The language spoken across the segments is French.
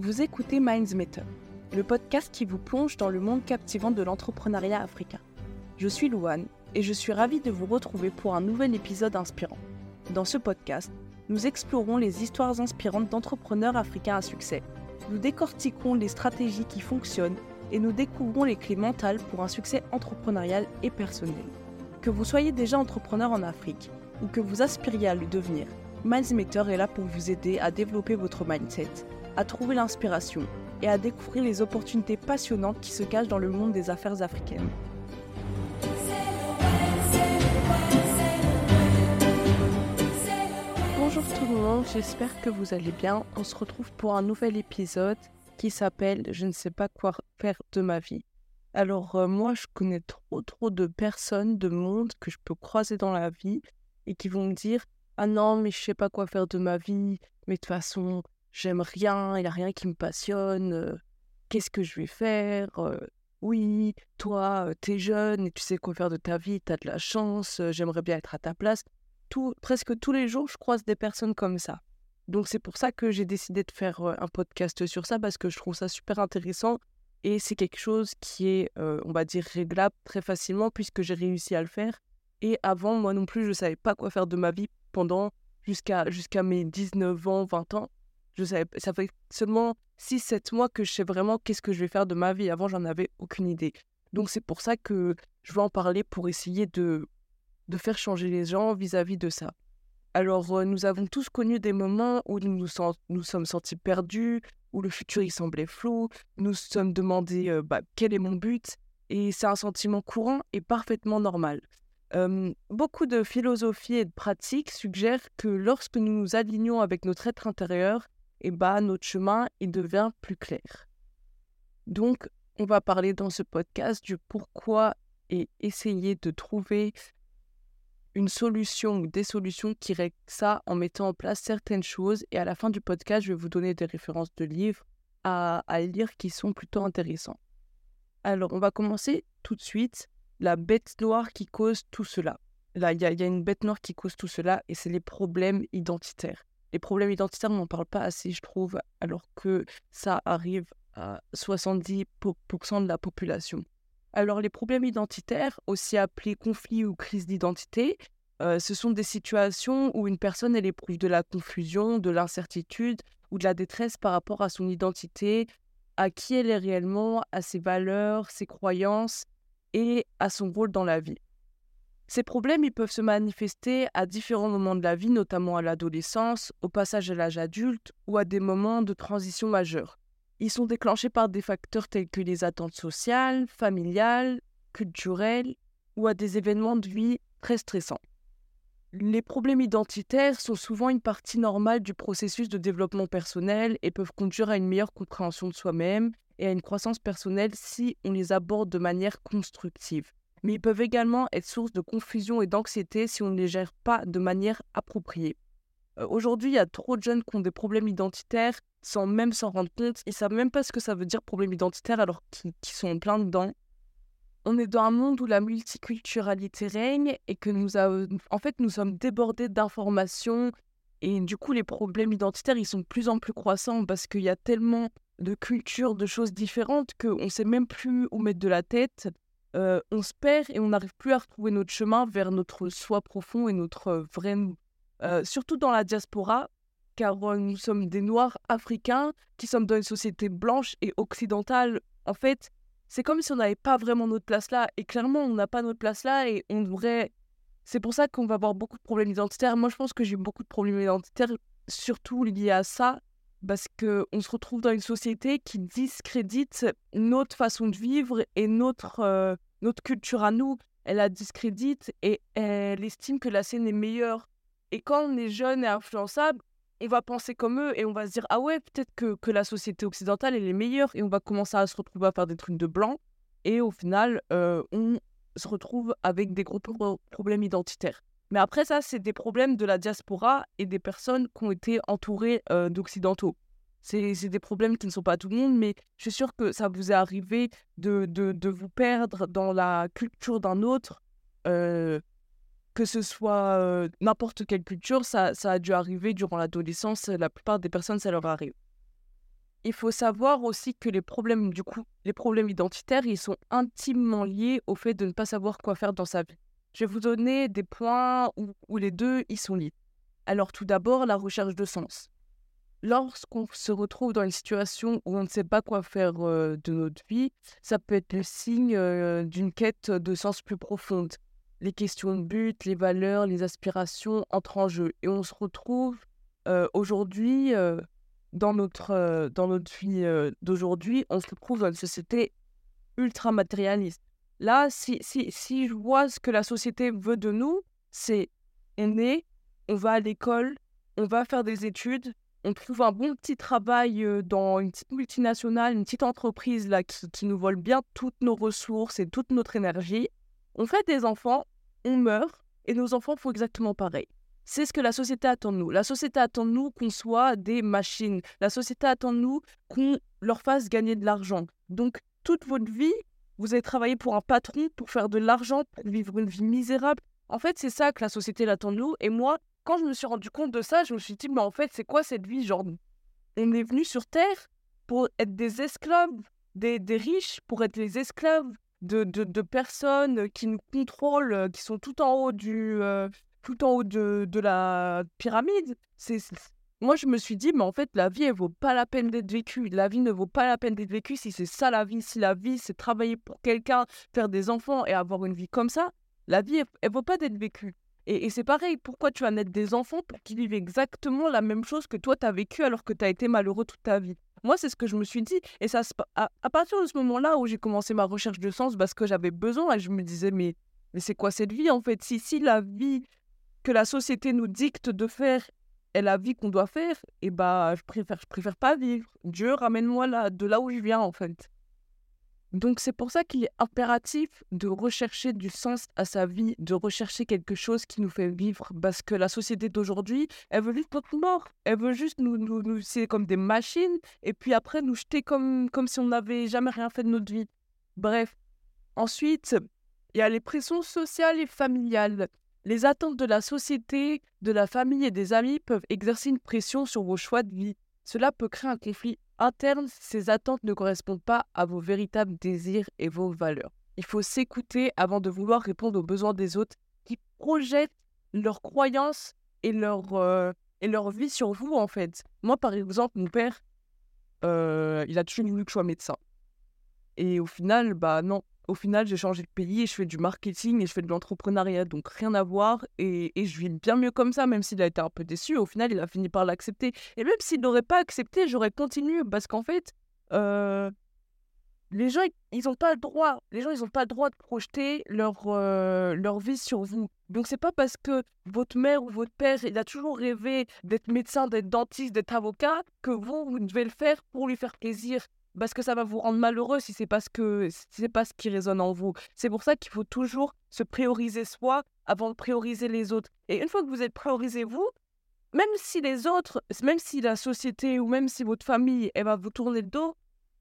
Vous écoutez Minds Matter, le podcast qui vous plonge dans le monde captivant de l'entrepreneuriat africain. Je suis Louane et je suis ravie de vous retrouver pour un nouvel épisode inspirant. Dans ce podcast, nous explorons les histoires inspirantes d'entrepreneurs africains à succès. Nous décortiquons les stratégies qui fonctionnent et nous découvrons les clés mentales pour un succès entrepreneurial et personnel. Que vous soyez déjà entrepreneur en Afrique ou que vous aspiriez à le devenir, Matter est là pour vous aider à développer votre mindset, à trouver l'inspiration et à découvrir les opportunités passionnantes qui se cachent dans le monde des affaires africaines. Bonjour tout le monde, j'espère que vous allez bien. On se retrouve pour un nouvel épisode qui s'appelle Je ne sais pas quoi faire de ma vie. Alors euh, moi, je connais trop trop de personnes, de monde que je peux croiser dans la vie et qui vont me dire ah non, mais je sais pas quoi faire de ma vie, mais de toute façon, j'aime rien, il n'y a rien qui me passionne, euh, qu'est-ce que je vais faire euh, Oui, toi, tu es jeune et tu sais quoi faire de ta vie, tu as de la chance, j'aimerais bien être à ta place. Tout, presque tous les jours, je croise des personnes comme ça. Donc c'est pour ça que j'ai décidé de faire un podcast sur ça parce que je trouve ça super intéressant et c'est quelque chose qui est, on va dire, réglable très facilement puisque j'ai réussi à le faire. Et avant, moi non plus, je ne savais pas quoi faire de ma vie pendant jusqu'à jusqu'à mes 19 ans, 20 ans. Je savais, ça fait seulement 6-7 mois que je sais vraiment qu'est-ce que je vais faire de ma vie. Avant, j'en avais aucune idée. Donc c'est pour ça que je veux en parler pour essayer de, de faire changer les gens vis-à-vis de ça. Alors, nous avons tous connu des moments où nous nous, sommes sentis perdus, où le futur il semblait flou, nous sommes demandé bah, quel est mon but, et c'est un sentiment courant et parfaitement normal. beaucoup de philosophies et de pratiques suggèrent que lorsque nous nous alignons avec notre être intérieur, et bah, notre chemin il devient plus clair. Donc, on va parler dans ce podcast du pourquoi et essayer de trouver une solution ou des solutions qui règlent ça en mettant en place certaines choses. Et à la fin du podcast, je vais vous donner des références de livres à, lire qui sont plutôt intéressants. Alors, on va commencer tout de suite. La bête noire qui cause tout cela. Là, il y, a une bête noire qui cause tout cela et c'est les problèmes identitaires. Les problèmes identitaires, on n'en parle pas assez, je trouve, alors que ça arrive à 70% de la population. Alors les problèmes identitaires, aussi appelés conflits ou crises d'identité, euh, ce sont des situations où une personne elle éprouve de la confusion, de l'incertitude ou de la détresse par rapport à son identité, à qui elle est réellement, à ses valeurs, ses croyances et à son rôle dans la vie. Ces problèmes peuvent se manifester à différents moments de la vie, notamment à l'adolescence, au passage à l'âge adulte ou à des moments de transition majeure. Ils sont déclenchés par des facteurs tels que les attentes sociales, familiales, culturelles ou à des événements de vie très stressants. Les problèmes identitaires sont souvent une partie normale du processus de développement personnel et peuvent conduire à une meilleure compréhension de soi-même et à une croissance personnelle si on les aborde de manière constructive. Mais ils peuvent également être source de confusion et d'anxiété si on ne les gère pas de manière appropriée. Euh, aujourd'hui, il y a trop de jeunes qui ont des problèmes identitaires sans même s'en rendre compte. Ils savent même pas ce que ça veut dire problème identitaire alors qu'ils sont en plein dedans. On est dans un monde où la multiculturalité règne et que nous en fait nous sommes débordés d'informations et du coup les problèmes identitaires ils sont de plus en plus croissants parce qu'il y a tellement de cultures, de choses différentes qu'on ne sait même plus où mettre de la tête. On se perd et on n'arrive plus à retrouver notre chemin vers notre soi profond et notre vrai nous. Surtout dans la diaspora, car nous sommes des Noirs africains qui sommes dans une société blanche et occidentale. En fait, c'est comme si on n'avait pas vraiment notre place là. Et clairement, on n'a pas notre place là et on devrait. C'est pour ça qu'on va avoir beaucoup de problèmes identitaires. Moi, je pense que j'ai beaucoup de problèmes identitaires, surtout liés à ça, parce qu'on se retrouve dans une société qui discrédite notre façon de vivre et notre, euh, notre culture à nous. Elle la discrédite et elle estime que la scène est meilleure. Et quand on est jeune et influençable, on va penser comme eux et on va se dire ah ouais peut-être que, que, la société occidentale elle est meilleure et on va commencer à se retrouver à faire des trucs de blanc et au final euh, on se retrouve avec des gros problèmes identitaires. Mais après ça c'est des problèmes de la diaspora et des personnes qui ont été entourées d'occidentaux. C'est des problèmes qui ne sont pas tout le monde, mais je suis sûre que ça vous est arrivé de, de, de vous perdre dans la culture d'un autre. Que ce soit n'importe quelle culture, ça, ça a dû arriver durant l'adolescence. La plupart des personnes, ça leur arrive. il faut savoir aussi que les problèmes, du coup, les problèmes identitaires, ils sont intimement liés au fait de ne pas savoir quoi faire dans sa vie. Je vais vous donner des points où, les deux, ils sont liés. Alors tout d'abord, la recherche de sens. Lorsqu'on se retrouve dans une situation où on ne sait pas quoi faire euh, de notre vie, ça peut être le signe euh, d'une quête de sens plus profonde. Les questions de but, les valeurs, les aspirations entrent en jeu. Et on se retrouve euh, aujourd'hui, dans, notre, dans notre vie d'aujourd'hui, on se retrouve dans une société ultra matérialiste. Là, si, si, si je vois ce que la société veut de nous, c'est on est, on va à l'école, on va faire des études, on trouve un bon petit travail dans une petite multinationale, une petite entreprise là qui, nous vole bien toutes nos ressources et toute notre énergie. On fait des enfants, on meurt et nos enfants font exactement pareil. C'est ce que la société attend de nous. La société attend de nous qu'on soit des machines. La société attend de nous qu'on leur fasse gagner de l'argent. Donc, toute votre vie, vous avez travaillé pour un patron, pour faire de l'argent, pour vivre une vie misérable. En fait, c'est ça que la société attend de nous. Et moi, quand je me suis rendu compte de ça, je me suis dit, mais en fait, c'est quoi cette vie Genre, on est venu sur Terre pour être des esclaves, des, des riches, pour être les esclaves de, de, de, personnes qui nous contrôlent, qui sont tout en haut du, euh, tout en haut de, de la pyramide. C'est, moi, je me suis dit, mais en fait, la vie, elle vaut pas la peine d'être vécue. La vie ne vaut pas la peine d'être vécue si c'est ça la vie. Si la vie, c'est travailler pour quelqu'un, faire des enfants et avoir une vie comme ça, la vie, elle, elle vaut pas d'être vécue. Et, c'est pareil, pourquoi tu vas naître des enfants pour qu'ils vivent exactement la même chose que toi, tu as vécu alors que tu as été malheureux toute ta vie? Moi, c'est ce que je me suis dit. Et ça, à, à partir de ce moment-là où j'ai commencé ma recherche de sens, parce que j'avais besoin, et je me disais, mais, mais c'est quoi cette vie en fait? Si, si la vie que la société nous dicte de faire la vie qu'on doit faire, et bah, je préfère, je préfère pas vivre. Dieu, ramène-moi là, de là où je viens en fait. Donc c'est pour ça qu'il est impératif de rechercher du sens à sa vie, de rechercher quelque chose qui nous fait vivre, parce que la société d'aujourd'hui, elle veut juste notre mort, elle veut juste nous, nous, nous c'est comme des machines, et puis après nous jeter comme, comme si on n'avait jamais rien fait de notre vie. Bref. Ensuite, il y a les pressions sociales et familiales. Les attentes de la société, de la famille et des amis peuvent exercer une pression sur vos choix de vie. Cela peut créer un conflit interne, ces attentes ne correspondent pas à vos véritables désirs et vos valeurs. Il faut s'écouter avant de vouloir répondre aux besoins des autres qui projettent leurs croyances et leur, euh, et leur vie sur vous, en fait. Moi, par exemple, mon père, euh, il a toujours voulu que je sois médecin. Et au final, bah non, au final, j'ai changé de pays et je fais du marketing et je fais de l'entrepreneuriat, donc rien à voir. Et, je vis bien mieux comme ça, même s'il a été un peu déçu. Au final, il a fini par l'accepter. Et même s'il n'aurait pas accepté, j'aurais continué parce qu'en fait, euh, les gens, ils n'ont pas le droit. Les gens, ils n'ont pas le droit de projeter leur, euh, leur vie sur vous. Donc, c'est pas parce que votre mère ou votre père, il a toujours rêvé d'être médecin, d'être dentiste, d'être avocat, que vous, vous devez le faire pour lui faire plaisir parce que ça va vous rendre malheureux si c'est pas ce que c'est pas ce qui résonne en vous. C'est pour ça qu'il faut toujours se prioriser soi avant de prioriser les autres. Et une fois que vous êtes priorisé vous, même si les autres, même si la société ou même si votre famille, elle va vous tourner le dos,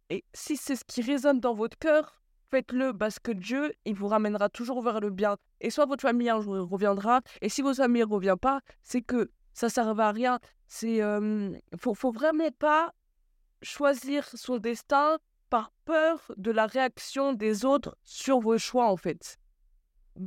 et si c'est ce qui résonne dans votre cœur, faites-le parce que Dieu, il vous ramènera toujours vers le bien. Et soit votre famille un jour reviendra, et si votre famille ne revient pas, c'est que ça ne sert à rien. C'est, euh, faut vraiment pas choisir son destin par peur de la réaction des autres sur vos choix, en fait.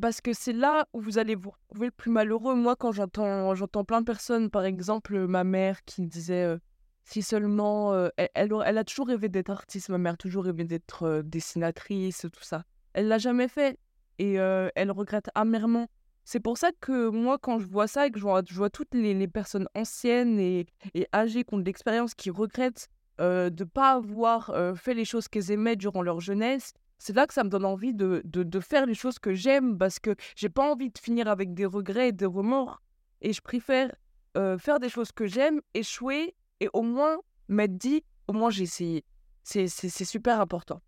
Parce que c'est là où vous allez vous retrouver le plus malheureux. Moi, quand j'entends, plein de personnes, par exemple ma mère qui disait euh, si seulement. Euh, elle, elle, a toujours rêvé d'être artiste, ma mère, toujours rêvé d'être euh, dessinatrice, tout ça. Elle l'a jamais fait et elle regrette amèrement. C'est pour ça que moi, quand je vois ça et que je vois, je vois toutes les, les, personnes anciennes et, et âgées qui ont de l'expérience qui regrettent euh, de ne pas avoir euh, fait les choses qu'elles aimaient durant leur jeunesse, c'est là que ça me donne envie de, de, faire les choses que j'aime parce que j'ai pas envie de finir avec des regrets et des remords. Et je préfère euh, faire des choses que j'aime, échouer et au moins m'être dit, au moins j'ai essayé. C'est super important.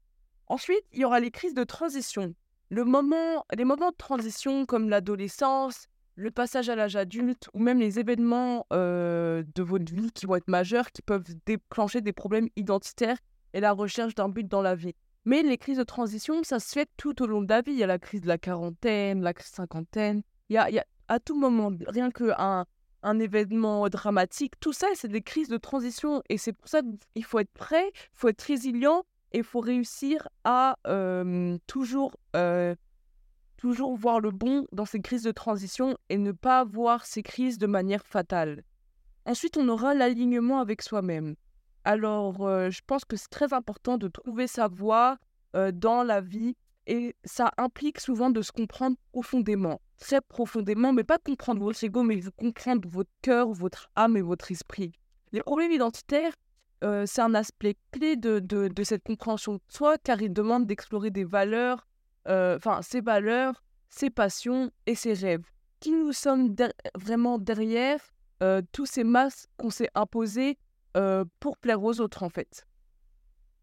Ensuite, il y aura les crises de transition. Le moment, les moments de transition comme l'adolescence, le passage à l'âge adulte ou même les événements de votre vie qui vont être majeurs, qui peuvent déclencher des problèmes identitaires et la recherche d'un but dans la vie. Mais les crises de transition, ça se fait tout au long de la vie. Il y a la crise de la quarantaine, la crise cinquantaine. Il y a, il y a à tout moment, rien qu'un un événement dramatique. Tout ça, c'est des crises de transition. Et c'est pour ça qu'il faut être prêt, il faut être résilient et il faut réussir à toujours, toujours voir le bon dans ces crises de transition et ne pas voir ces crises de manière fatale. Ensuite, on aura l'alignement avec soi-même. Alors, je pense que c'est très important de trouver sa voie dans la vie et ça implique souvent de se comprendre profondément, très profondément, mais pas comprendre votre ego, mais comprendre votre cœur, votre âme et votre esprit. Les problèmes identitaires, c'est un aspect clé de, cette compréhension de soi car il demande d'explorer des valeurs, enfin ses valeurs, ses passions et ses rêves. Qui nous sommes vraiment derrière tous ces masses qu'on s'est imposés pour plaire aux autres en fait.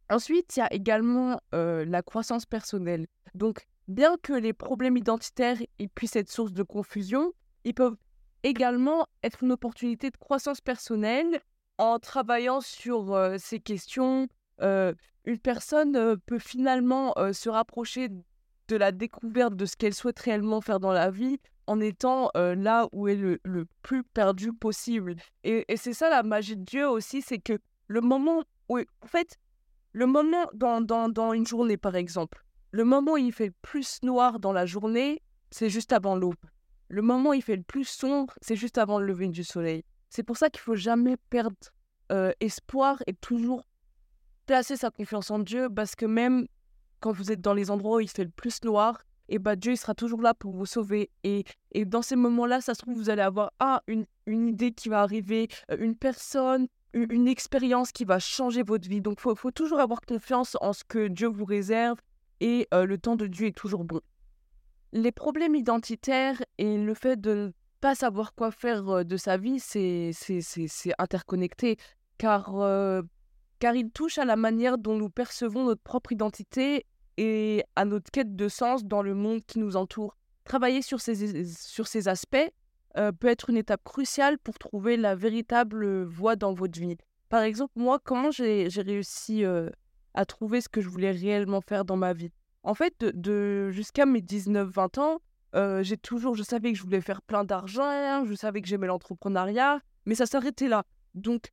Ensuite, il y a également la croissance personnelle. Donc, bien que les problèmes identitaires puissent être source de confusion, ils peuvent également être une opportunité de croissance personnelle en travaillant sur ces questions. une personne peut finalement se rapprocher de la découverte de ce qu'elle souhaite réellement faire dans la vie en étant là où est le, plus perdu possible. Et, et c'est ça la magie de Dieu aussi, c'est que le moment où, en fait, le moment dans, dans, dans une journée, par exemple, le moment où il fait le plus noir dans la journée, c'est juste avant l'aube. Le moment où il fait le plus sombre, c'est juste avant le lever du soleil. C'est pour ça qu'il faut jamais perdre euh, espoir et toujours placer sa confiance en Dieu, parce que même quand vous êtes dans les endroits où il fait le plus noir, et bah Dieu il sera toujours là pour vous sauver. Et, et dans ces moments-là, ça se trouve, vous allez avoir ah, une, une idée qui va arriver, euh, une personne, une expérience qui va changer votre vie. Donc, il faut, toujours avoir confiance en ce que Dieu vous réserve et le temps de Dieu est toujours bon. Les problèmes identitaires et le fait de ne pas savoir quoi faire de sa vie, c'est interconnecté car, car il touche à la manière dont nous percevons notre propre identité et à notre quête de sens dans le monde qui nous entoure. Travailler sur ces, sur ces aspects euh, peut être une étape cruciale pour trouver la véritable voie dans votre vie. Par exemple, moi, comment j'ai réussi euh, à trouver ce que je voulais réellement faire dans ma vie? En fait, de, jusqu'à mes 19-20 ans, euh, j'ai toujours, je savais que je voulais faire plein d'argent, je savais que j'aimais l'entrepreneuriat, mais ça s'arrêtait là. Donc,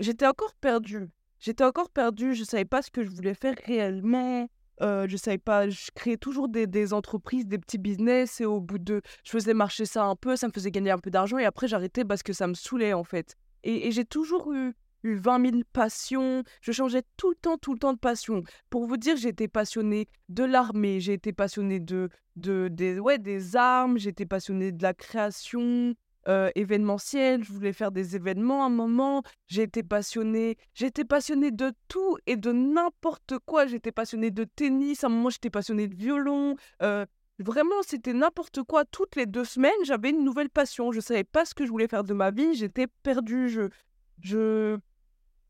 j'étais encore perdue. J'étais encore perdue, je ne savais pas ce que je voulais faire réellement. Euh, je savais pas, je créais toujours des, entreprises, des petits business et au bout de, je faisais marcher ça un peu, ça me faisait gagner un peu d'argent et après j'arrêtais parce que ça me saoulait en fait. Et, j'ai toujours eu, eu 20 000 passions, je changeais tout le temps, tout le temps de passion. Pour vous dire, j'étais passionnée de l'armée, j'ai été passionnée de, de, des, ouais, des armes, j'étais passionnée de la création, euh, événementiel, je voulais faire des événements à un moment, j'étais passionnée, j'étais passionnée de tout et de n'importe quoi, j'étais passionnée de tennis, à un moment j'étais passionnée de violon, euh, vraiment c'était n'importe quoi, toutes les deux semaines j'avais une nouvelle passion, je savais pas ce que je voulais faire de ma vie, j'étais perdue, je... je...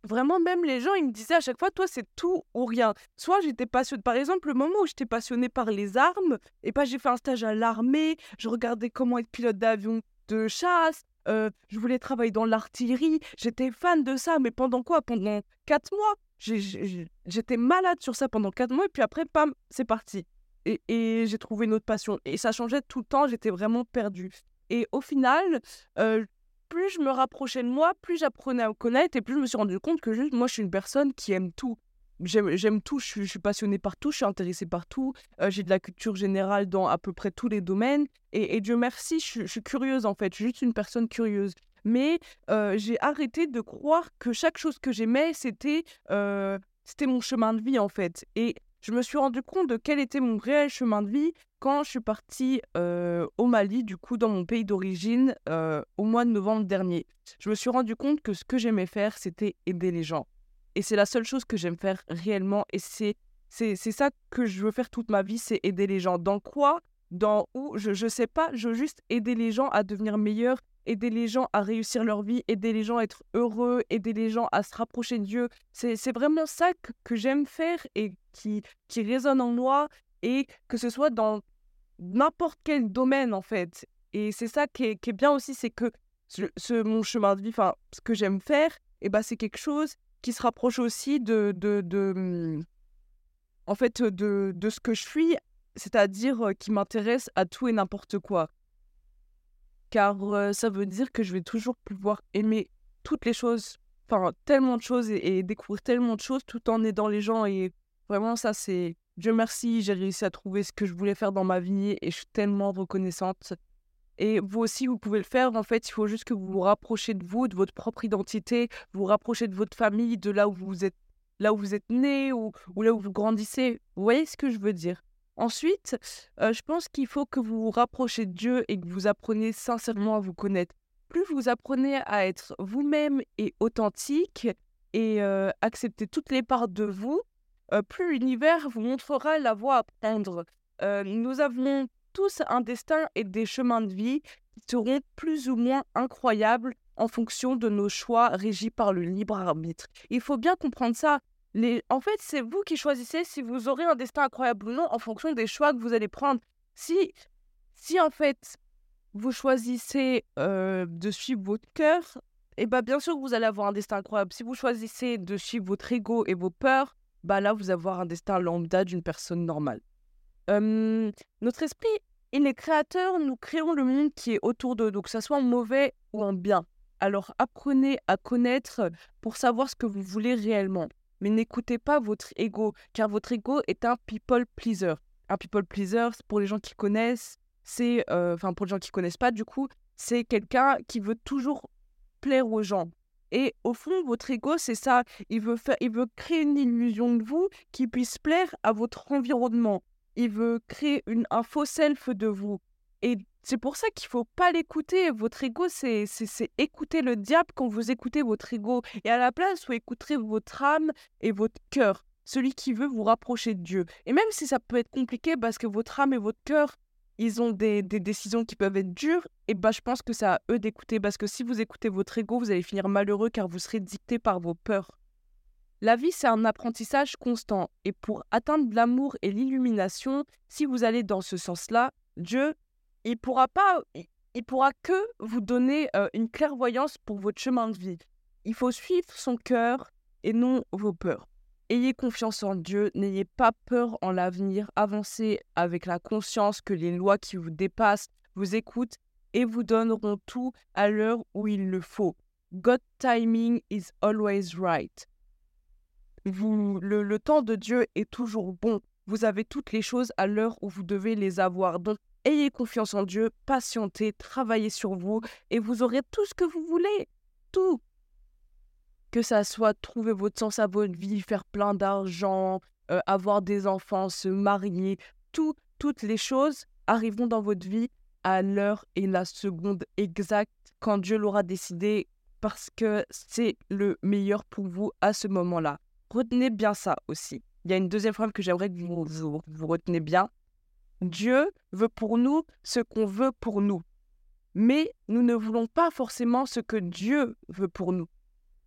Vraiment, même les gens, ils me disaient à chaque fois, toi, c'est tout ou rien. Soit j'étais passionnée, par exemple, le moment où j'étais passionnée par les armes, et pas j'ai fait un stage à l'armée, je regardais comment être pilote d'avion de chasse, euh, je voulais travailler dans l'artillerie, j'étais fan de ça, mais pendant quoi? Pendant quatre mois? J'étais malade sur ça pendant quatre mois, et puis après, pam, c'est parti. Et, j'ai trouvé une autre passion. Et ça changeait tout le temps, j'étais vraiment perdue. Et au final, euh, plus je me rapprochais de moi, plus j'apprenais à me connaître, et plus je me suis rendu compte que juste, moi, je suis une personne qui aime tout. J'aime tout, je suis, passionnée par tout, je suis intéressée par tout, euh, j'ai de la culture générale dans à peu près tous les domaines. Et, Dieu merci, je, suis curieuse en fait, je suis juste une personne curieuse. Mais euh, j'ai arrêté de croire que chaque chose que j'aimais, c'était euh, c'était mon chemin de vie en fait. Et je me suis rendu compte de quel était mon réel chemin de vie quand je suis partie au Mali, du coup dans mon pays d'origine, au mois de novembre dernier. Je me suis rendu compte que ce que j'aimais faire, c'était aider les gens. Et c'est la seule chose que j'aime faire réellement. Et c'est, c'est, ça que je veux faire toute ma vie, c'est aider les gens. Dans quoi? Dans où? Je ne sais pas. Je veux juste aider les gens à devenir meilleurs, aider les gens à réussir leur vie, aider les gens à être heureux, aider les gens à se rapprocher de Dieu. C'est, vraiment ça que, j'aime faire et qui, qui résonne en moi. Et que ce soit dans n'importe quel domaine, en fait. Et c'est ça qui est, qui est bien aussi, c'est que ce, mon chemin de vie, enfin, ce que j'aime faire, et eh ben, c'est quelque chose qui se rapproche aussi de, de, mmh, en fait, de, de, ce que je suis, c'est-à-dire qui m'intéresse à tout et n'importe quoi. car ça veut dire que je vais toujours pouvoir aimer toutes les choses, enfin tellement de choses et, découvrir tellement de choses tout en aidant les gens. Et vraiment, ça, c'est Dieu merci, j'ai réussi à trouver ce que je voulais faire dans ma vie et je suis tellement reconnaissante. Et vous aussi, vous pouvez le faire. En fait, il faut juste que vous vous rapprochez de vous, de votre propre identité, vous vous rapprochez de votre famille, de là où vous êtes, là où vous êtes né ou, là où vous grandissez. Vous voyez ce que je veux dire? Ensuite, je pense qu'il faut que vous vous rapprochez de Dieu et que vous appreniez sincèrement à vous connaître. Plus vous apprenez à être vous-même et authentique et accepter toutes les parts de vous, plus l'univers vous montrera la voie à prendre. nous avons tous un destin et des chemins de vie qui seront plus ou moins incroyables en fonction de nos choix régis par le libre arbitre. Il faut bien comprendre ça. En fait, c'est vous qui choisissez si vous aurez un destin incroyable ou non en fonction des choix que vous allez prendre. Si, si en fait, vous choisissez euh, de suivre votre cœur, et eh ben, bien sûr que vous allez avoir un destin incroyable. Si vous choisissez de suivre votre ego et vos peurs, bah là, vous allez avoir un destin lambda d'une personne normale. Notre esprit, il est créateur, nous créons le monde qui est autour de nous, que ce soit en mauvais ou en bien. Alors apprenez à connaître pour savoir ce que vous voulez réellement mais n'écoutez pas votre ego, car votre ego est un people pleaser. Un people pleaser, pour les gens qui connaissent, c'est, euh, enfin pour les gens qui connaissent pas, du coup, c'est quelqu'un qui veut toujours plaire aux gens. Et au fond, votre ego, c'est ça. Il veut, faire, il veut créer une illusion de vous qui puisse plaire à votre environnement. Il veut créer une, un faux self de vous. Et c'est pour ça qu'il faut pas l'écouter. Votre ego, c'est écouter le diable quand vous écoutez votre ego. Et à la place, vous écouterez votre âme et votre cœur, celui qui veut vous rapprocher de Dieu. Et même si ça peut être compliqué parce que votre âme et votre cœur, ils ont des, décisions qui peuvent être dures, et bah je pense que c'est à eux d'écouter. Parce que si vous écoutez votre ego, vous allez finir malheureux car vous serez dicté par vos peurs. La vie, c'est un apprentissage constant. Et pour atteindre l'amour et l'illumination, si vous allez dans ce sens-là, Dieu il pourra pas, il, pourra que vous donner une clairvoyance pour votre chemin de vie. Il faut suivre son cœur et non vos peurs. Ayez confiance en Dieu, n'ayez pas peur en l'avenir, avancez avec la conscience que les lois qui vous dépassent vous écoutent et vous donneront tout à l'heure où il le faut. God timing is always right. Vous, le, temps de Dieu est toujours bon. Vous avez toutes les choses à l'heure où vous devez les avoir. Donc Ayez confiance en Dieu, patientez, travaillez sur vous et vous aurez tout ce que vous voulez. Tout. Que ça soit trouver votre sens à votre vie, faire plein d'argent, euh, avoir des enfants, se marier, tout, toutes les choses arriveront dans votre vie à l'heure et la seconde exacte quand Dieu l'aura décidé parce que c'est le meilleur pour vous à ce moment-là. Retenez bien ça aussi. Il y a une deuxième phrase que j'aimerais que vous, vous, retenez bien. Dieu veut pour nous ce qu'on veut pour nous. Mais nous ne voulons pas forcément ce que Dieu veut pour nous.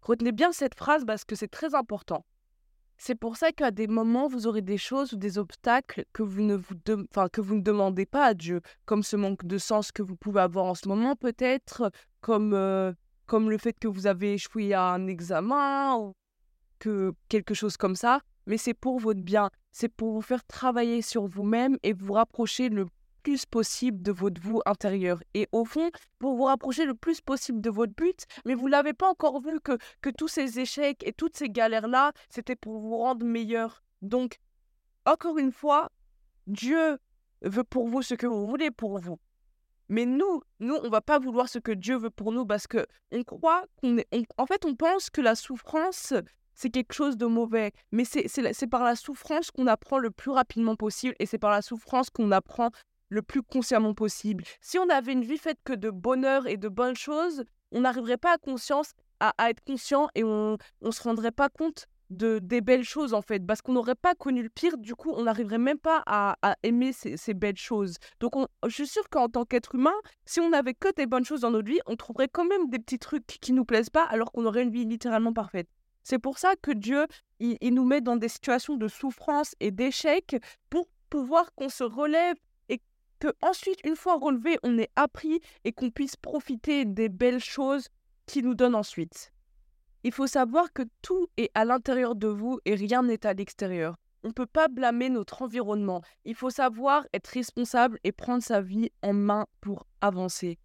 Retenez bien cette phrase parce que c'est très important. C'est pour ça qu'à des moments, vous aurez des choses ou des obstacles que vous, ne vous que vous ne demandez pas à Dieu, comme ce manque de sens que vous pouvez avoir en ce moment peut-être, comme, euh, comme le fait que vous avez échoué à un examen, ou que quelque chose comme ça mais c'est pour votre bien. C'est pour vous faire travailler sur vous-même et vous rapprocher le plus possible de votre vous intérieur. Et au fond, pour vous rapprocher le plus possible de votre but, mais vous l'avez pas encore vu que, que tous ces échecs et toutes ces galères-là, c'était pour vous rendre meilleur. Donc, encore une fois, Dieu veut pour vous ce que vous voulez pour vous. Mais nous, nous, on va pas vouloir ce que Dieu veut pour nous parce que on croit qu'on est. en fait, on pense que la souffrance, c'est quelque chose de mauvais. Mais c'est par la souffrance qu'on apprend le plus rapidement possible et c'est par la souffrance qu'on apprend le plus consciemment possible. Si on avait une vie faite que de bonheur et de bonnes choses, on n'arriverait pas à conscience à, être conscient et on ne se rendrait pas compte de des belles choses en fait parce qu'on n'aurait pas connu le pire du coup on n'arriverait même pas à, aimer ces, belles choses donc je suis sûre qu'en tant qu'être humain si on n'avait que des bonnes choses dans notre vie on trouverait quand même des petits trucs qui nous plaisent pas alors qu'on aurait une vie littéralement parfaite c'est pour ça que Dieu, il, nous met dans des situations de souffrance et d'échec pour pouvoir qu'on se relève et que ensuite, une fois relevé, on ait appris et qu'on puisse profiter des belles choses qu'il nous donne ensuite. Il faut savoir que tout est à l'intérieur de vous et rien n'est à l'extérieur. On ne peut pas blâmer notre environnement. Il faut savoir être responsable et prendre sa vie en main pour avancer.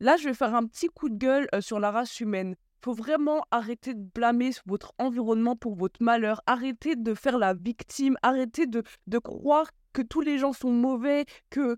là, je vais faire un petit coup de gueule sur la race humaine. Faut vraiment arrêter de blâmer votre environnement pour votre malheur. Arrêtez de faire la victime. Arrêtez de, de croire que tous les gens sont mauvais, que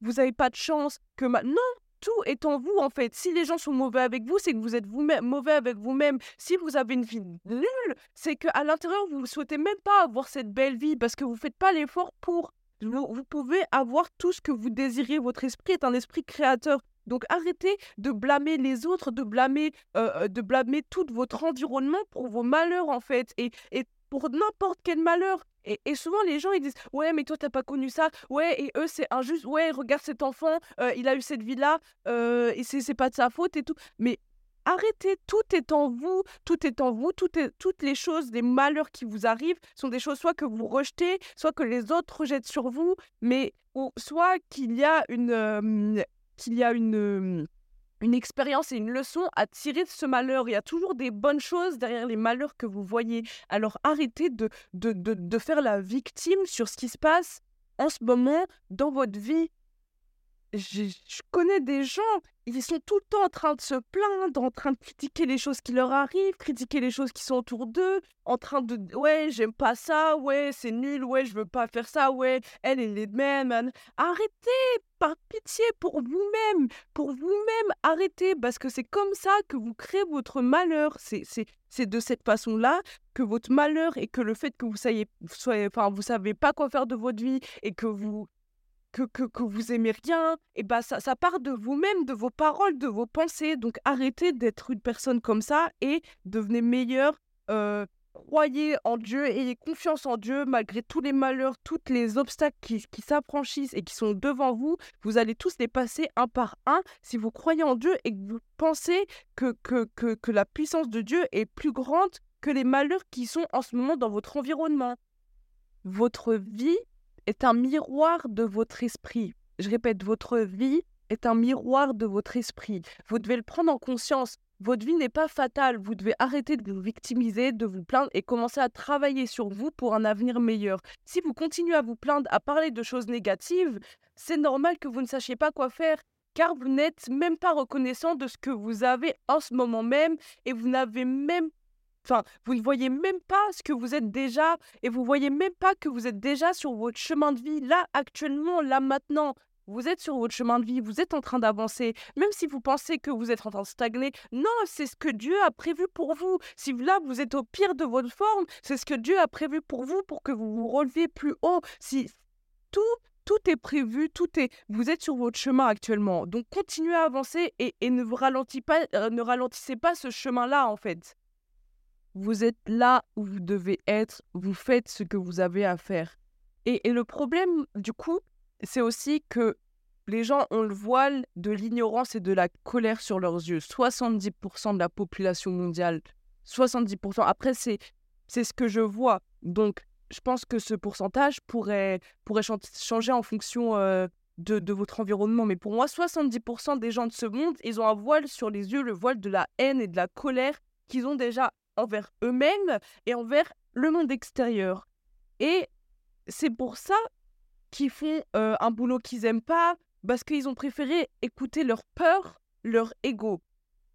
vous n'avez pas de chance, que non, tout est en vous en fait. Si les gens sont mauvais avec vous, c'est que vous êtes vous-même mauvais avec vous-même. Si vous avez une vie nulle, c'est qu'à l'intérieur vous ne souhaitez même pas avoir cette belle vie parce que vous ne faites pas l'effort pour. Vous, pouvez avoir tout ce que vous désirez. Votre esprit est un esprit créateur. Donc arrêtez de blâmer les autres, de blâmer, de blâmer tout votre environnement pour vos malheurs en fait. Et, et pour n'importe quel malheur. Et, souvent, les gens, ils disent Ouais, mais toi, t'as pas connu ça. Ouais, et eux, c'est injuste. Ouais, regarde cet enfant, euh, il a eu cette vie-là, euh, et c'est pas de sa faute et tout. Mais arrêtez, tout est en vous, tout est en vous, toutes les choses, les malheurs qui vous arrivent sont des choses soit que vous rejetez, soit que les autres rejettent sur vous, mais ou soit qu'il y a une. Euh, qu'il y a une une expérience et une leçon à tirer de ce malheur. Il y a toujours des bonnes choses derrière les malheurs que vous voyez. Alors arrêtez de, de, de, faire la victime sur ce qui se passe en ce moment dans votre vie. Je, connais des gens, ils sont tout le temps en train de se plaindre, en train de critiquer les choses qui leur arrivent, critiquer les choses qui sont autour d'eux, en train de ouais, j'aime pas ça, ouais, c'est nul, ouais, je veux pas faire ça, ouais, elle, elle est de même. Arrêtez, par pitié, pour vous-même, pour vous-même, arrêtez, parce que c'est comme ça que vous créez votre malheur. C'est de cette façon-là que votre malheur et que le fait que vous soyez, soyez, enfin, vous savez pas quoi faire de votre vie et que vous que, que, que, vous aimez rien, et bah ça, ça part de vous-même, de vos paroles, de vos pensées. Donc arrêtez d'être une personne comme ça et devenez meilleur. Euh, croyez en Dieu, ayez confiance en Dieu malgré tous les malheurs, tous les obstacles qui, qui s'affranchissent et qui sont devant vous. Vous allez tous les passer un par un si vous croyez en Dieu et que vous pensez que, que, que, que la puissance de Dieu est plus grande que les malheurs qui sont en ce moment dans votre environnement. Votre vie est un miroir de votre esprit. Je répète, votre vie est un miroir de votre esprit. Vous devez le prendre en conscience. Votre vie n'est pas fatale. Vous devez arrêter de vous victimiser, de vous plaindre et commencer à travailler sur vous pour un avenir meilleur. Si vous continuez à vous plaindre, à parler de choses négatives, c'est normal que vous ne sachiez pas quoi faire car vous n'êtes même pas reconnaissant de ce que vous avez en ce moment même et vous n'avez même Enfin, vous ne voyez même pas ce que vous êtes déjà et vous voyez même pas que vous êtes déjà sur votre chemin de vie là actuellement, là maintenant. Vous êtes sur votre chemin de vie, vous êtes en train d'avancer, même si vous pensez que vous êtes en train de stagner. Non, c'est ce que Dieu a prévu pour vous. Si là, vous êtes au pire de votre forme, c'est ce que Dieu a prévu pour vous, pour que vous vous releviez plus haut. Si tout, tout est prévu, tout est. Vous êtes sur votre chemin actuellement. Donc continuez à avancer et, ne euh, ne ralentissez pas ce chemin-là, en fait. Vous êtes là où vous devez être, vous faites ce que vous avez à faire. Et, le problème, du coup, c'est aussi que les gens ont le voile de l'ignorance et de la colère sur leurs yeux. 70% de la population mondiale, 70%. Après, c'est, c'est ce que je vois. Donc, je pense que ce pourcentage pourrait, pourrait changer en fonction euh, de, de, votre environnement. Mais pour moi, 70% des gens de ce monde, ils ont un voile sur les yeux, le voile de la haine et de la colère qu'ils ont déjà envers eux-mêmes et envers le monde extérieur. Et c'est pour ça qu'ils font euh, un boulot qu'ils n'aiment pas, parce qu'ils ont préféré écouter leur peur, leur ego.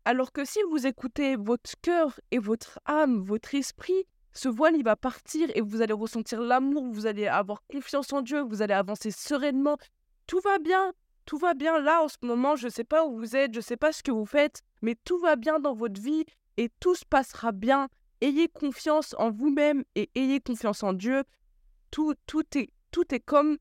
Alors que si vous écoutez votre cœur et votre âme, votre esprit, ce voile, il va partir et vous allez ressentir l'amour, vous allez avoir confiance en Dieu, vous allez avancer sereinement. Tout va bien, tout va bien là en ce moment, je ne sais pas où vous êtes, je ne sais pas ce que vous faites, mais tout va bien dans votre vie et tout se passera bien. Ayez confiance en vous-même et ayez confiance en Dieu. Tout, tout, est, tout est comme,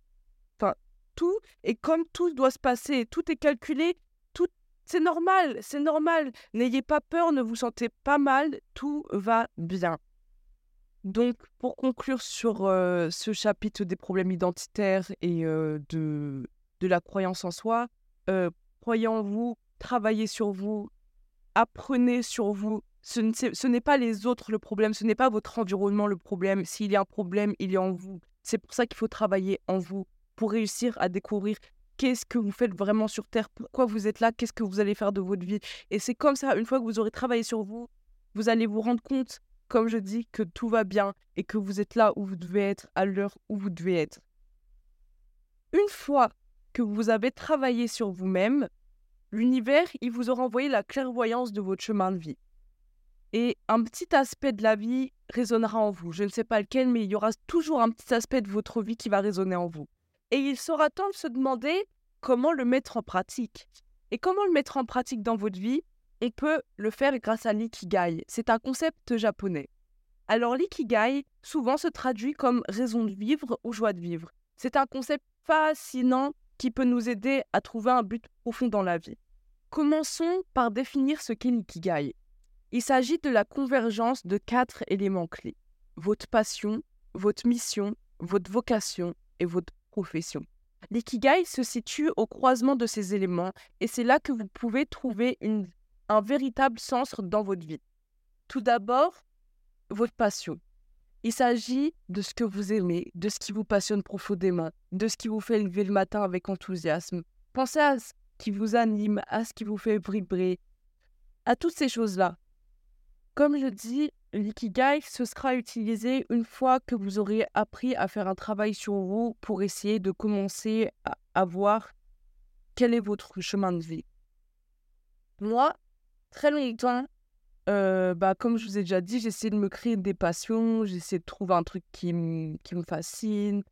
enfin, tout est comme tout doit se passer. Tout est calculé. Tout, c'est normal, c'est normal. N'ayez pas peur, ne vous sentez pas mal. Tout va bien. Donc, pour conclure sur euh, ce chapitre des problèmes identitaires et euh, de, de la croyance en soi, euh, croyez en vous, travaillez sur vous, apprenez sur vous. Ce n'est pas les autres le problème, ce n'est pas votre environnement le problème. S'il y a un problème, il est en vous. C'est pour ça qu'il faut travailler en vous pour réussir à découvrir qu'est-ce que vous faites vraiment sur Terre, pourquoi vous êtes là, qu'est-ce que vous allez faire de votre vie. Et c'est comme ça, une fois que vous aurez travaillé sur vous, vous allez vous rendre compte, comme je dis, que tout va bien et que vous êtes là où vous devez être, à l'heure où vous devez être. Une fois que vous avez travaillé sur vous-même, l'univers, il vous aura envoyé la clairvoyance de votre chemin de vie. Et un petit aspect de la vie résonnera en vous. Je ne sais pas lequel, mais il y aura toujours un petit aspect de votre vie qui va résonner en vous. Et il sera temps de se demander comment le mettre en pratique. Et comment le mettre en pratique dans votre vie On peut le faire grâce à l'ikigai. C'est un concept japonais. Alors l'ikigai, souvent se traduit comme raison de vivre ou joie de vivre. C'est un concept fascinant qui peut nous aider à trouver un but profond dans la vie. Commençons par définir ce qu'est l'ikigai. Il s'agit de la convergence de quatre éléments clés. Votre passion, votre mission, votre vocation et votre profession. L'ikigai se situe au croisement de ces éléments et c'est là que vous pouvez trouver un véritable sens dans votre vie. Tout d'abord, votre passion. Il s'agit de ce que vous aimez, de ce qui vous passionne profondément, de ce qui vous fait lever le matin avec enthousiasme. Pensez à qui vous anime, à ce qui vous fait vibrer, à toutes ces choses-là. Comme je dis, l'ikigai, ce sera utilisé une fois que vous aurez appris à faire un travail sur vous pour essayer de commencer à, voir quel est votre chemin de vie. Moi, très longtemps, euh, bah, comme je vous ai déjà dit, j'essaie de me créer des passions, j'essaie de trouver un truc qui, qui me fascine.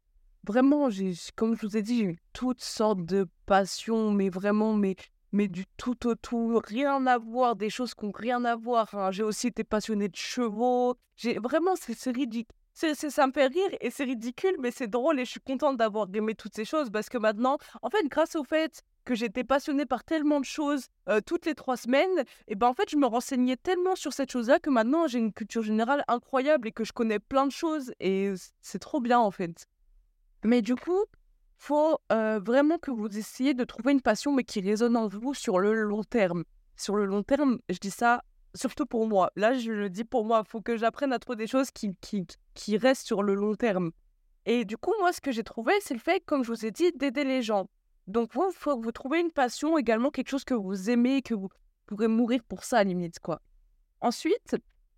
Vraiment, j'ai, comme je vous ai dit, j'ai toutes sortes de passions, mais vraiment, mais, mais du tout au tout, rien à voir, des choses qui n'ont rien à voir. Hein. J'ai aussi été passionné de chevaux. J'ai, vraiment, c'est, ridicule. C'est, ça me fait rire et c'est ridicule, mais c'est drôle et je suis contente d'avoir aimé toutes ces choses parce que maintenant, en fait, grâce au fait que j'étais passionnée par tellement de choses euh, toutes les trois semaines, et ben en fait, je me renseignais tellement sur cette chose-là que maintenant, j'ai une culture générale incroyable et que je connais plein de choses et c'est trop bien en fait. Mais du coup, faut euh, vraiment que vous essayiez de trouver une passion mais qui résonne en vous sur le long terme. Sur le long terme, je dis ça surtout pour moi. Là, je le dis pour moi, faut que j'apprenne à trouver des choses qui, qui, qui restent sur le long terme. Et du coup, moi, ce que j'ai trouvé, c'est le fait, comme je vous ai dit, d'aider les gens. Donc, vous, faut que vous trouviez une passion, également quelque chose que vous aimez, que vous pourrez mourir pour ça, à limite, quoi. Ensuite,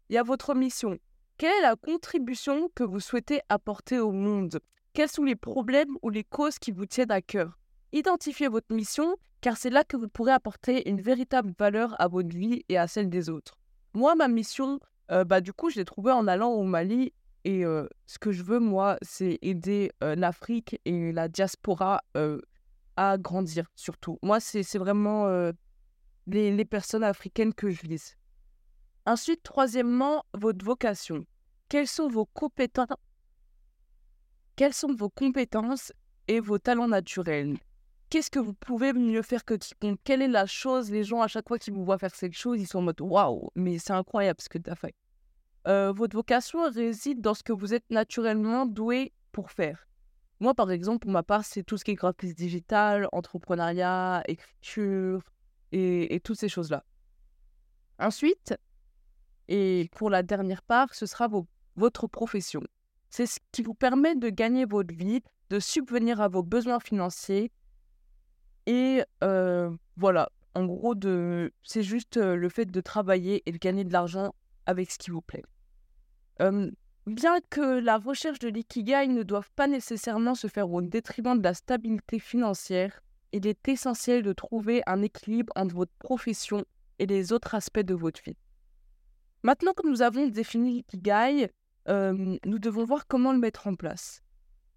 il y a votre mission. Quelle est la contribution que vous souhaitez apporter au monde? Quels sont les problèmes ou les causes qui vous tiennent à cœur? Identifiez votre mission, car c'est là que vous pourrez apporter une véritable valeur à votre vie et à celle des autres. Moi, ma mission, euh, bah, du coup, je l'ai trouvée en allant au Mali. Et euh, ce que je veux, moi, c'est aider euh, l'Afrique et la diaspora à grandir surtout. Moi, c'est vraiment les, les, personnes africaines que je vise. Ensuite, troisièmement, votre vocation. Quelles sont vos compétences Quelles sont vos compétences et vos talents naturels? Qu'est-ce que vous pouvez mieux faire que quiconque Quelle est la chose Les gens, à chaque fois qu'ils vous voient faire cette chose, ils sont en mode waouh, mais c'est incroyable ce que tu as fait. Euh, votre vocation réside dans ce que vous êtes naturellement doué pour faire. Moi, par exemple, pour ma part, c'est tout ce qui est graphisme digital, entrepreneuriat, écriture et, toutes ces choses-là. Ensuite, et pour la dernière part, ce sera votre profession. C'est ce qui vous permet de gagner votre vie, de subvenir à vos besoins financiers. Et euh, voilà, en gros, c'est juste euh, le fait de travailler et de gagner de l'argent avec ce qui vous plaît. Bien que la recherche de l'ikigai ne doive pas nécessairement se faire au détriment de la stabilité financière, il est essentiel de trouver un équilibre entre votre profession et les autres aspects de votre vie. Maintenant que nous avons défini l'ikigai, nous devons voir comment le mettre en place.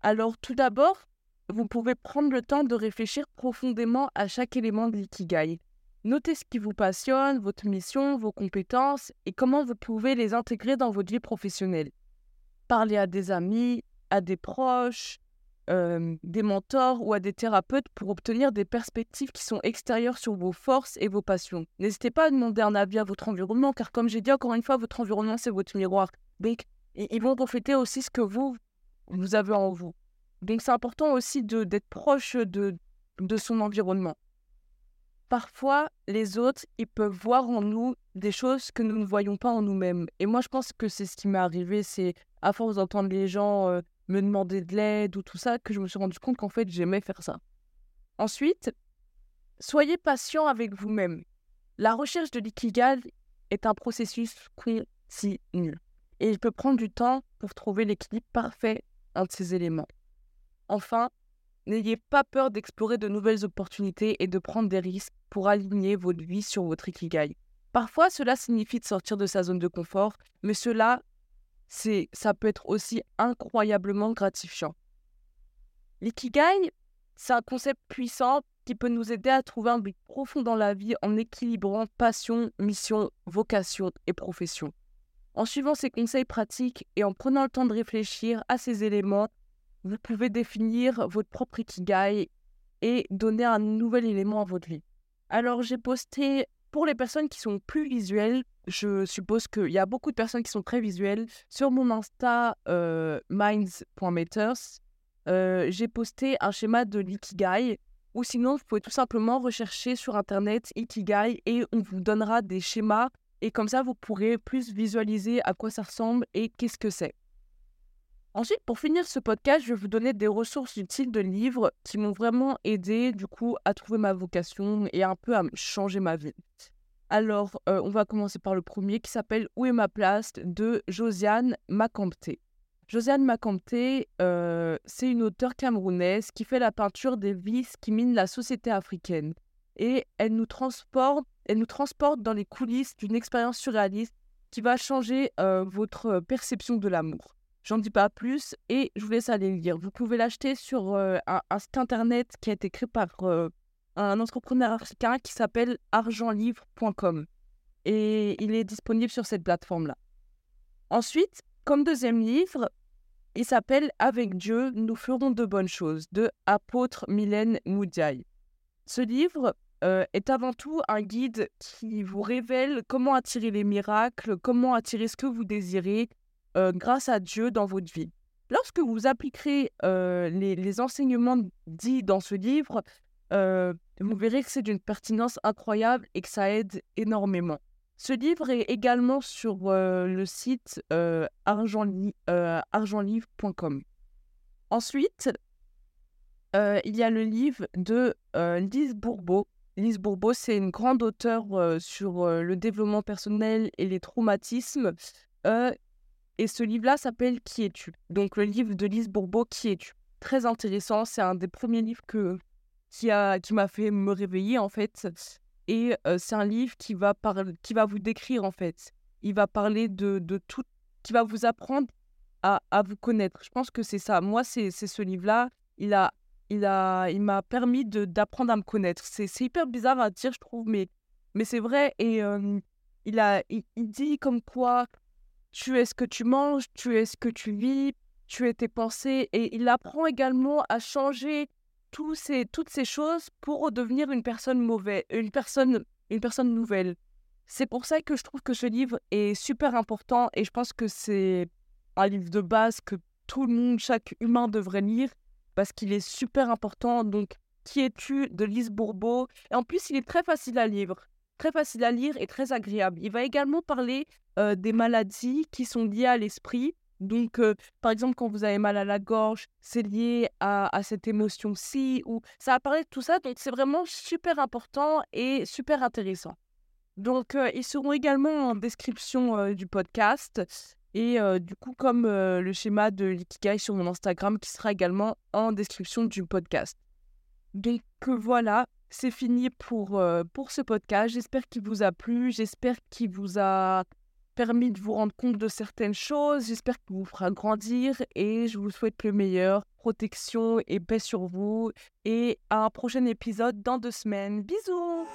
Alors tout d'abord, vous pouvez prendre le temps de réfléchir profondément à chaque élément de l'ikigai. Notez ce qui vous passionne, votre mission, vos compétences et comment vous pouvez les intégrer dans votre vie professionnelle parler à des amis, à des proches, des mentors ou à des thérapeutes pour obtenir des perspectives qui sont extérieures sur vos forces et vos passions. N'hésitez pas à demander un avis à votre environnement, car comme j'ai dit encore une fois, votre environnement, c'est votre miroir. Ils vont refléter aussi ce que vous, vous avez en vous. Donc, c'est important aussi d'être proche de, de son environnement. Parfois, les autres, ils peuvent voir en nous des choses que nous ne voyons pas en nous-mêmes. Et moi, je pense que c'est ce qui m'est arrivé, c'est à force d'entendre les gens euh, me demander de l'aide ou tout ça, que je me suis rendu compte qu'en fait, j'aimais faire ça. Ensuite, soyez patient avec vous-même. La recherche de l'ikigai est un processus continu. Et il peut prendre du temps pour trouver l'équilibre parfait entre ces éléments. Enfin, n'ayez pas peur d'explorer de nouvelles opportunités et de prendre des risques pour aligner votre vie sur votre ikigai. Parfois, cela signifie de sortir de sa zone de confort, mais cela, c'est, ça peut être aussi incroyablement gratifiant. L'ikigai, c'est un concept puissant qui peut nous aider à trouver un but profond dans la vie en équilibrant passion, mission, vocation et profession. En suivant ces conseils pratiques et en prenant le temps de réfléchir à ces éléments, vous pouvez définir votre propre ikigai et donner un nouvel élément à votre vie. Alors, j'ai posté pour les personnes qui sont plus visuelles, je suppose qu'il y a beaucoup de personnes qui sont très visuelles. Sur mon Insta, euh, minds.matters, euh, j'ai posté un schéma de l'ikigai. Ou sinon, vous pouvez tout simplement rechercher sur Internet Ikigai et on vous donnera des schémas. Et comme ça, vous pourrez plus visualiser à quoi ça ressemble et qu'est-ce que c'est. Ensuite, pour finir ce podcast, je vais vous donner des ressources utiles de livres qui m'ont vraiment aidé du coup à trouver ma vocation et un peu à changer ma vie. Alors, euh, on va commencer par le premier qui s'appelle Où est ma place de Josiane Macampté. Josiane Macampté, euh, c'est une auteure camerounaise qui fait la peinture des vices qui minent la société africaine. Et elle nous transporte, elle nous transporte dans les coulisses d'une expérience surréaliste qui va changer votre perception de l'amour. J'en dis pas plus et je vous laisse aller le lire. Vous pouvez l'acheter sur un, site internet qui a été créé par un entrepreneur africain qui s'appelle argentlivre.com et il est disponible sur cette plateforme-là. Ensuite, comme deuxième livre, il s'appelle Avec Dieu, nous ferons de bonnes choses de apôtre Mylène Moudiaï. Ce livre euh, est avant tout un guide qui vous révèle comment attirer les miracles, comment attirer ce que vous désirez, euh, grâce à Dieu dans votre vie. Lorsque vous appliquerez euh, les, enseignements dits dans ce livre, vous verrez que c'est d'une pertinence incroyable et que ça aide énormément. Ce livre est également sur le site argentlivre.com. Ensuite, il y a le livre de Lise Bourbeau. Lise Bourbeau, c'est une grande auteure sur le développement personnel et les traumatismes. Et ce livre-là s'appelle Qui es-tu? Donc le livre de Lise Bourbeau, Qui es-tu? Très intéressant, c'est un des premiers livres que, qui, a, qui m'a fait me réveiller en fait. Et c'est un livre qui va, qui va vous décrire en fait. Il va parler de, de tout, qui va vous apprendre à, à vous connaître. Je pense que c'est ça. Moi, c'est ce livre-là. Il a, il a, il m'a permis de, d'apprendre à me connaître. C'est, c'est hyper bizarre à dire, je trouve, mais, mais c'est vrai. Et euh, il, a, il, il dit comme quoi tu es ce que tu manges, tu es ce que tu vis, tu es tes pensées. Et il apprend également à changer tous ces, toutes ces choses pour devenir une personne mauvaise, une personne, une personne nouvelle. C'est pour ça que je trouve que ce livre est super important et je pense que c'est un livre de base que tout le monde, chaque humain devrait lire parce qu'il est super important. Donc, Qui es-tu de Lise Bourbeau Et en plus, il est très facile à lire très facile à lire et très agréable. Il va également parler euh, des maladies qui sont liées à l'esprit. Donc, euh, par exemple, quand vous avez mal à la gorge, c'est lié à, cette émotion-ci, ou ça va parler de tout ça. Donc, c'est vraiment super important et super intéressant. Donc, euh, ils seront également en description du podcast. Et du coup, comme le schéma de l'ikigai sur mon Instagram qui sera également en description du podcast. Donc voilà, c'est fini pour, euh, pour ce podcast. J'espère qu'il vous a plu. J'espère qu'il vous a permis de vous rendre compte de certaines choses. J'espère qu'il vous fera grandir et je vous souhaite le meilleur. Protection et paix sur vous. Et à un prochain épisode dans deux semaines. Bisous